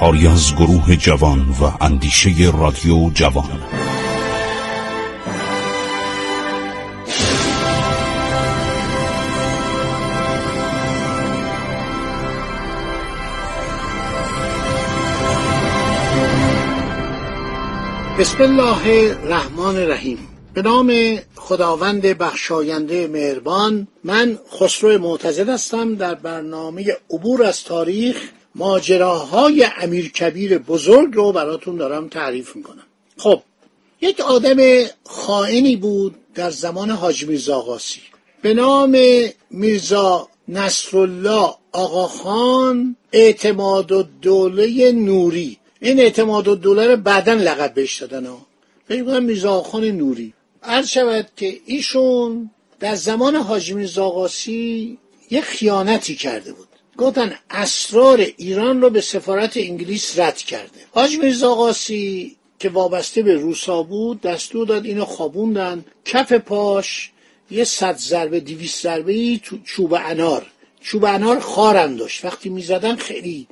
کاری از گروه جوان و اندیشه رادیو جوان. بسم الله الرحمن الرحیم. به نام خداوند بخشاینده مهربان من خسرو معتزد هستم. در برنامه عبور از تاریخ ماجراهای امیر کبیر بزرگ رو براتون دارم تعریف می‌کنم. خب یک آدم خائنی بود در زمان حاج میرزا آقاسی به نام میرزا نصرالله آقاخان اعتماد و دوله نوری. این اعتماد و دوله رو بعدا لقب بهش دادن ها. فکر میرزا خان نوری. عرض شود که ایشون در زمان حاج میرزا آقاسی یه خیانتی کرده بود. گفتن اسرار ایران رو به سفارت انگلیس رد کرده. حاج میرزا آقاسی که وابسته به روسا بود دستور داد اینو خوابوندن. کف پاش یه صد ضربه دیویس ضربه چوب انار. چوب انار خارم داشت. وقتی می‌زدن خیلی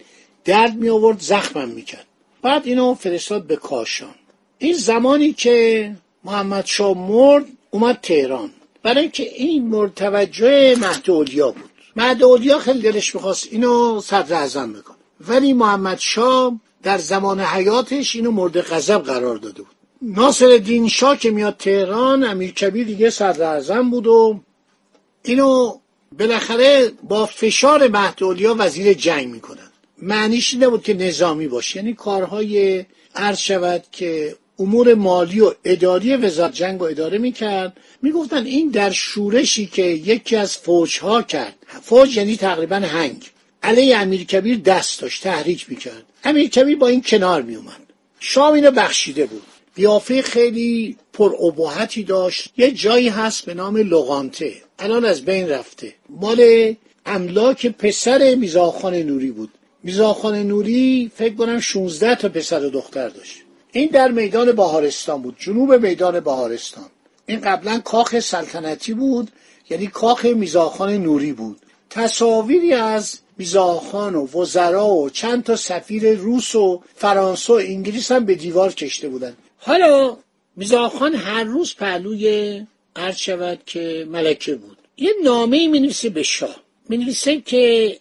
درد می آورد زخمم می‌کرد. بعد اینو فرستاد به کاشان. این زمانی که محمد شاه مرد اومد تهران. برای اینکه این مورد توجه مهد بود. مهد اولیا خیلی دلش می‌خواست اینو صدر اعظم بکنه. ولی محمد شاه در زمان حیاتش اینو مورد غضب قرار داده بود. ناصر الدین شاه که میاد تهران امیر کبیر دیگه صدر اعظم بود و اینو بالاخره با فشار مهد اولیا وزیر جنگ می‌کنن. معنیش نبود که نظامی باشه. یعنی کارهای عرض شود که امور مالی و اداری وزارت جنگ و اداره می‌کرد. می‌گفتن این در شورشی که یکی از فوجها کرد. فوج یعنی تقریبا هنگ. علیه امیر کبیر دست داشت تحریک می‌کرد. امیر کبیر با این کنار میومد شام اینو بخشیده بود. بیافه خیلی پر ابهتی داشت. یه جایی هست به نام لغانته. الان از بین رفته. مال املاک پسر میزاخان نوری بود. میزاخان نوری فکر کنم 16 تا پسر و دختر داشت. این در میدان بهارستان بود جنوب میدان بهارستان. این قبلا کاخ سلطنتی بود یعنی کاخ میزاخان نوری بود. تصاویری از میزاخان و وزرا و چند تا سفیر روس و فرانسه و انگلیس هم به دیوار کشته بودن حالا میزاخان هر روز پهلوی عرض شود که ملکه بود. یه نامه می نویسه به شاه. می نویسه که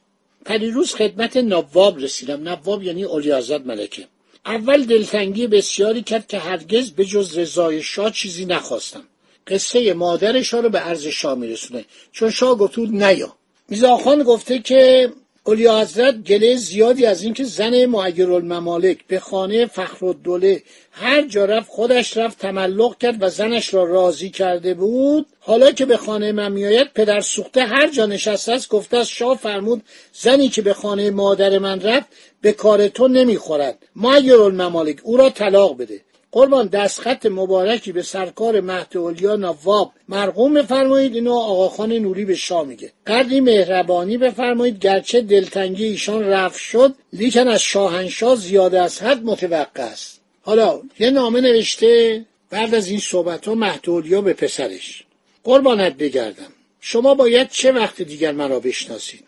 پریروز خدمت نواب رسیدم. نواب یعنی اولی حضرت ملکه. اول دلتنگی بسیاری کرد که هرگز به جز رضای شاه چیزی نخواستم. قصه مادر شاه رو به عرض شاه میرسونه. چون شاه گفتود نیا. میزاخان گفته که اولیا حضرت گله زیادی از اینکه زن الممالک به خانه فخرالدوله هر جا رفت خودش رفت تملق کرد و زنش را راضی کرده بود. حالا که به خانه من میآید پدر سوخته هر جا نشسته است گفته است شاه فرمود زنی که به خانه مادر من رفت به کار تو نمی‌خورد. الممالک او را طلاق بده. قربان دستخط مبارکی به سرکار مهد اولیا نواب مرقوم بفرمایید. اینو آقاخان نوری به شاه میگه. قدری مهربانی بفرمایید. گرچه دلتنگی ایشان رفت شد لیکن از شاهنشاه زیاده از حد متوقع است. حالا یه نامه نوشته بعد از این صحبت ها مهد اولیا به پسرش. قربانت بگردم. شما باید چه وقت دیگر مرا بشناسید؟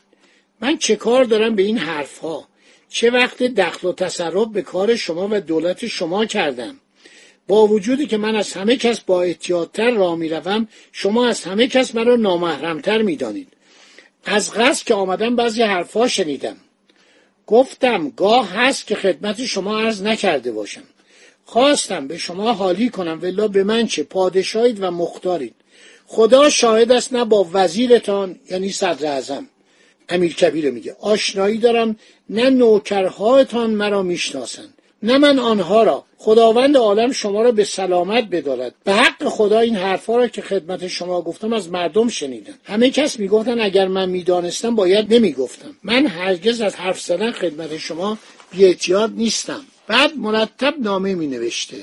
من چه کار دارم به این حرف ها چه وقت دخل و تصرف به کار شما و دولت شما کردم؟ با وجودی که من از همه کس با احتیاطتر را می‌روم شما از همه کس مرا نامحرمتر می‌دانید. از قصد که آمدم بعضی حرفها شنیدم. گفتم گاه هست که خدمت شما عرض نکرده باشم. خواستم به شما حالی کنم ولا به من چه؟ پادشاهید و مختارید. خدا شاهد است نه با وزیرتان یعنی صدر اعظم. امیر کبیر میگه آشنایی دارم نه نوکرهایتان مرا می‌شناسند. نه من آنها را. خداوند عالم شما را به سلامت بدارد. به حق خدا این حرفها را که خدمت شما گفتم از مردم شنیدم. همه کس می‌گفتن اگر من می‌دانستم باید نمی‌گفتم. من هرگز از حرف زدن خدمت شما بیاحتیاط نیستم. بعد مرتب نامه می نوشته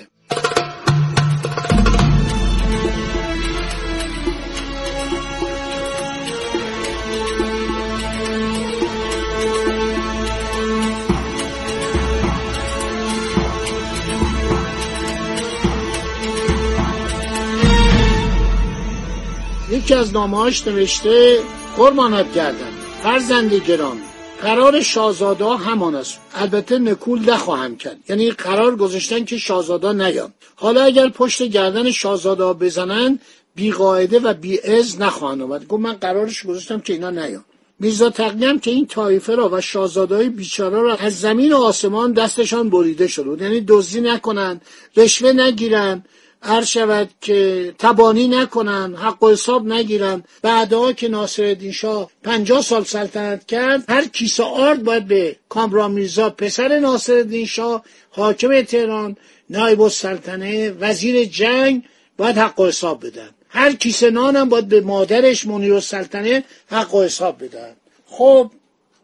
یکی از نامهاش نوشته قربانت گردم. فرزند گرامی قرار شاهزاده همان است. البته نکول نخواهم کرد. یعنی قرار گذاشتن که شاهزاده نیان حالا اگر پشت گردن شاهزاده بزنن بی قاعده و بی از نخواهند آمد. گفت من قرارش گذاشتم که اینا نیان میرزا تقیم که این طایفه را و شاهزادهای بیچاره را از زمین و آسمان دستشان بریده شد. یعنی دزدی نکنن رشوه نگیرن هر شود که تبانی نکنن حق و حساب نگیرن بعدها که ناصر شاه پنجاه سال سلطنت کرد هر کیسه آرد باید به کامران میرزا پسر ناصر شاه حاکم تهران نایب السلطنه وزیر جنگ باید حق و حساب بدن هر کیسه نانم باید به مادرش منیر السلطنه حق و حساب بدن خب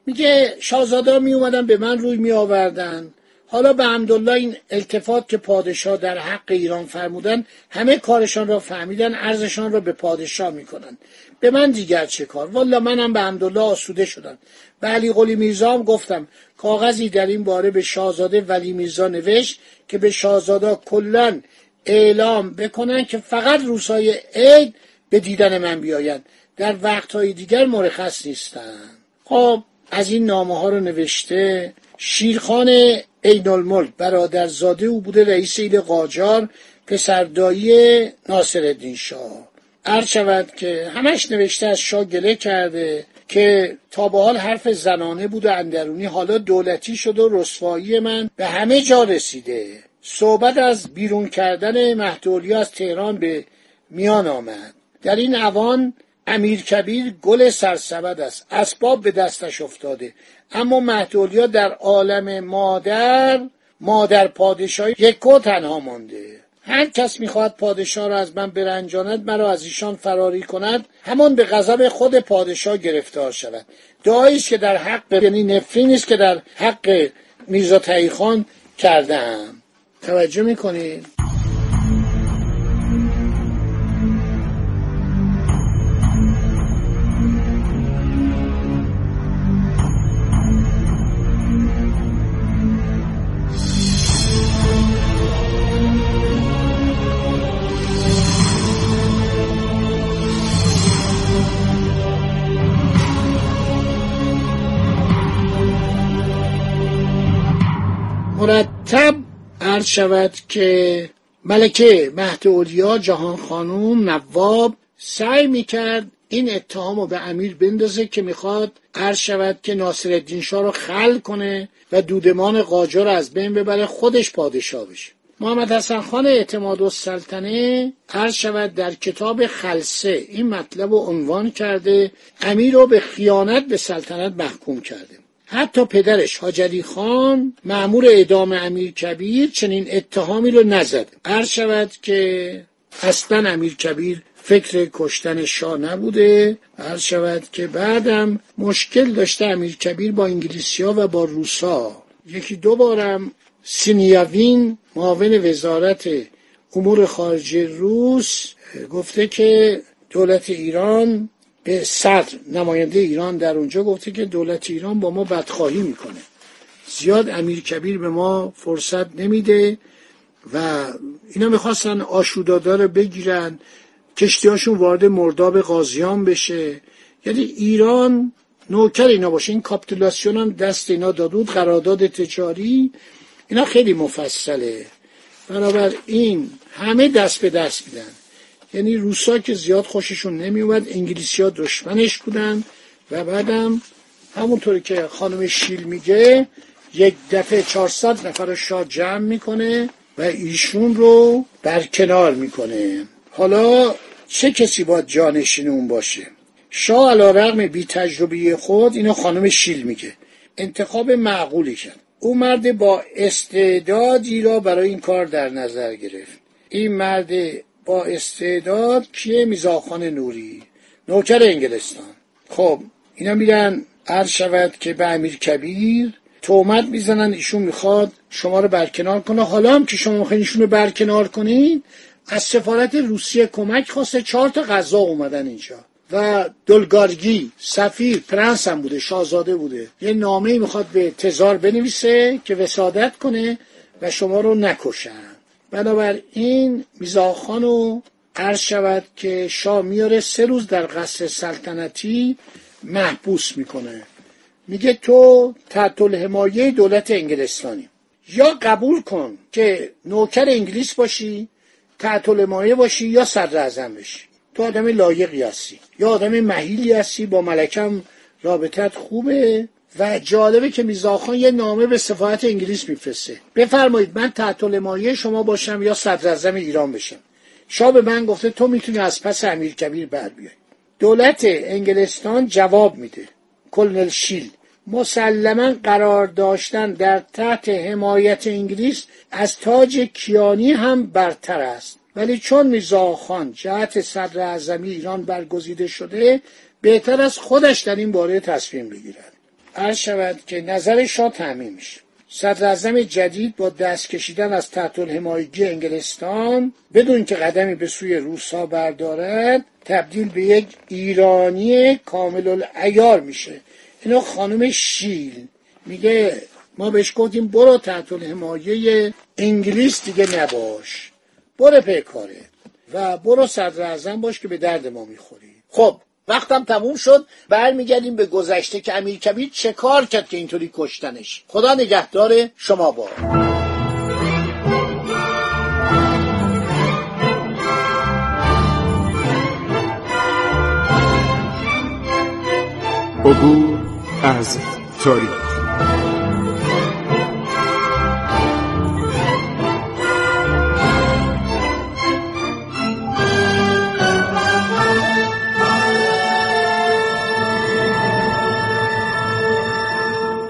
میگه شاهزاده می اومدن به من روی می آوردن. حالا به حمدالله این التفات که پادشاه در حق ایران فرمودن همه کارشان را فهمیدن ارزشان را به پادشاه می‌کنن. به من دیگر چه کار؟ والا منم به حمدالله آسوده شدم. به علی قلی میرزا هم گفتم کاغذی در این باره به شاهزاده ولی میرزا نوشت که به شاهزاده کلا اعلام بکنن که فقط روسای عید به دیدن من بیایند در وقتهای دیگر مرخص نیستن. خب از این نامه ها رو نوشته شیرخان عین الملک برادرزاده او بوده رئیس ایل قاجار پسردایی ناصر الدین شاه. عرض شود که همش نوشته از شاه گله کرده که تا به حال حرف زنانه بود و اندرونی حالا دولتی شد و رسوایی من به همه جا رسیده. صحبت از بیرون کردن مهدولی از تهران به میان آمد. در این اوان امیر کبیر گل سرسبد است. اسباب به دستش افتاده. اما مهدولیا در عالم مادر مادر پادشاهی یک تنها مانده. هر کس می‌خواهد پادشاه را از من برنجاند مرا از ایشان فراری کند. همان به غضب خود پادشاه گرفتار شود. دعایی که در حق یعنی نفرین است که در حق میرزا خان کردم توجه می‌کنید؟ مرتب عرض شود که ملکه مهد اولیا جهان خانوم نواب سعی می‌کرد این اتهام رو به امیر بندازه که می‌خواد عرض شود که ناصر الدین شاه رو خل کنه و دودمان قاجار از بین ببره خودش پادشاه بشه. محمد حسن خان اعتماد السلطنه عرض شود در کتاب خلصه این مطلب رو عنوان کرده امیر رو به خیانت به سلطنت محکوم کرده. حتی پدرش حاجلی خان معمور اعدام امیر کبیر چنین اتهامی رو نزد. عرض شود که اصلا امیر کبیر فکر کشتن شاه نبوده. عرض شود که بعدم مشکل داشته امیر کبیر با انگلیسیا و با روسا یکی دو بارم سینیاوین معاون وزارت امور خارجه روس گفته که دولت ایران به صدر نماینده ایران در اونجا گفته که دولت ایران با ما بدخواهی می‌کنه. زیاد امیر کبیر به ما فرصت نمیده و اینا می‌خواستن آشودادا رو بگیرن کشتیهاشون وارد مرداب قاضیان بشه. یعنی ایران نوکر اینا باشه. این کاپتولاسیون هم دست اینا دادود قرارداد تجاری. اینا خیلی مفصله. این همه دست به دست میدن. یعنی روسا که زیاد خوششون نمیومد انگلیسی ها دشمنش بودن و بعدم همونطوری که خانم شیل میگه یک دفعه 400 نفر شاه جمع می‌کنه و ایشون رو برکنار می‌کنه. حالا چه کسی باید جانشین اون باشه؟ شاه علا رقم بی تجربی خود اینو خانم شیل میگه. انتخاب معقولی کرد. او مرد با استعدادی را برای این کار در نظر گرفت. این مرد با استعداد کیه میزاخان نوری نوکر انگلستان. خب اینا میرن عرض شود که به امیر کبیر تومت می‌زنن ایشون می‌خواد شما رو برکنار کنه. حالا هم که شما می‌خواین ایشون رو برکنار کنین از سفارت روسیه کمک خواسته چهار تا غذا اومدن اینجا. و دلگارگی سفیر پرنس هم بوده شاهزاده بوده. یه نامه می‌خواد به تزار بنویسه که وسادت کنه و شما رو نکشن. بنابراین میزاخان رو عرض شود که شاه میاره سه روز در قصر سلطنتی محبوس می‌کنه. میگه تو تحت الحمایه دولت انگلستانی. یا قبول کن که نوکر انگلیس باشی تحت الحمایه باشی یا صدر بشی. تو آدم لایقی هستی. یا آدم مهیلی هستی. با ملکم رابطت خوبه. و جالبه که میزاخان یه نامه به سفارت انگلیس میفرسته. بفرمایید من تحت الحمایه شما باشم یا صدر ایران بشم. شاه به من گفته تو می‌تونی از پس امیر کبیر بر بیای. دولت انگلستان جواب میده. کلنل شیل مسلما قرار داشتن در تحت حمایت انگلیس از تاج کیانی هم برتر است. ولی چون میرزاخان جهت صدر ایران برگزیده شده بهتر از خودش در این باره تصمیم بگیرد. عرض شود که نظر شاه تعمیم میشه. صدر جدید با دست کشیدن از تحت الحمایگی انگلستان بدون که قدمی به سوی روسا بردارد تبدیل به یک ایرانی کامل العیار میشه. اینو خانم شیل میگه ما بهش گفتیم برو تحت الحمایه انگلیس دیگه نباش. برو پیکاره و برو صدر باش که به درد ما می‌خوری. خب وقتم تموم شد برمیگردیم به گذشته که امیر کبیر چه کار کرد که اینطوری کشتنش. خدا نگهدار شما با. عبور از تاریخ.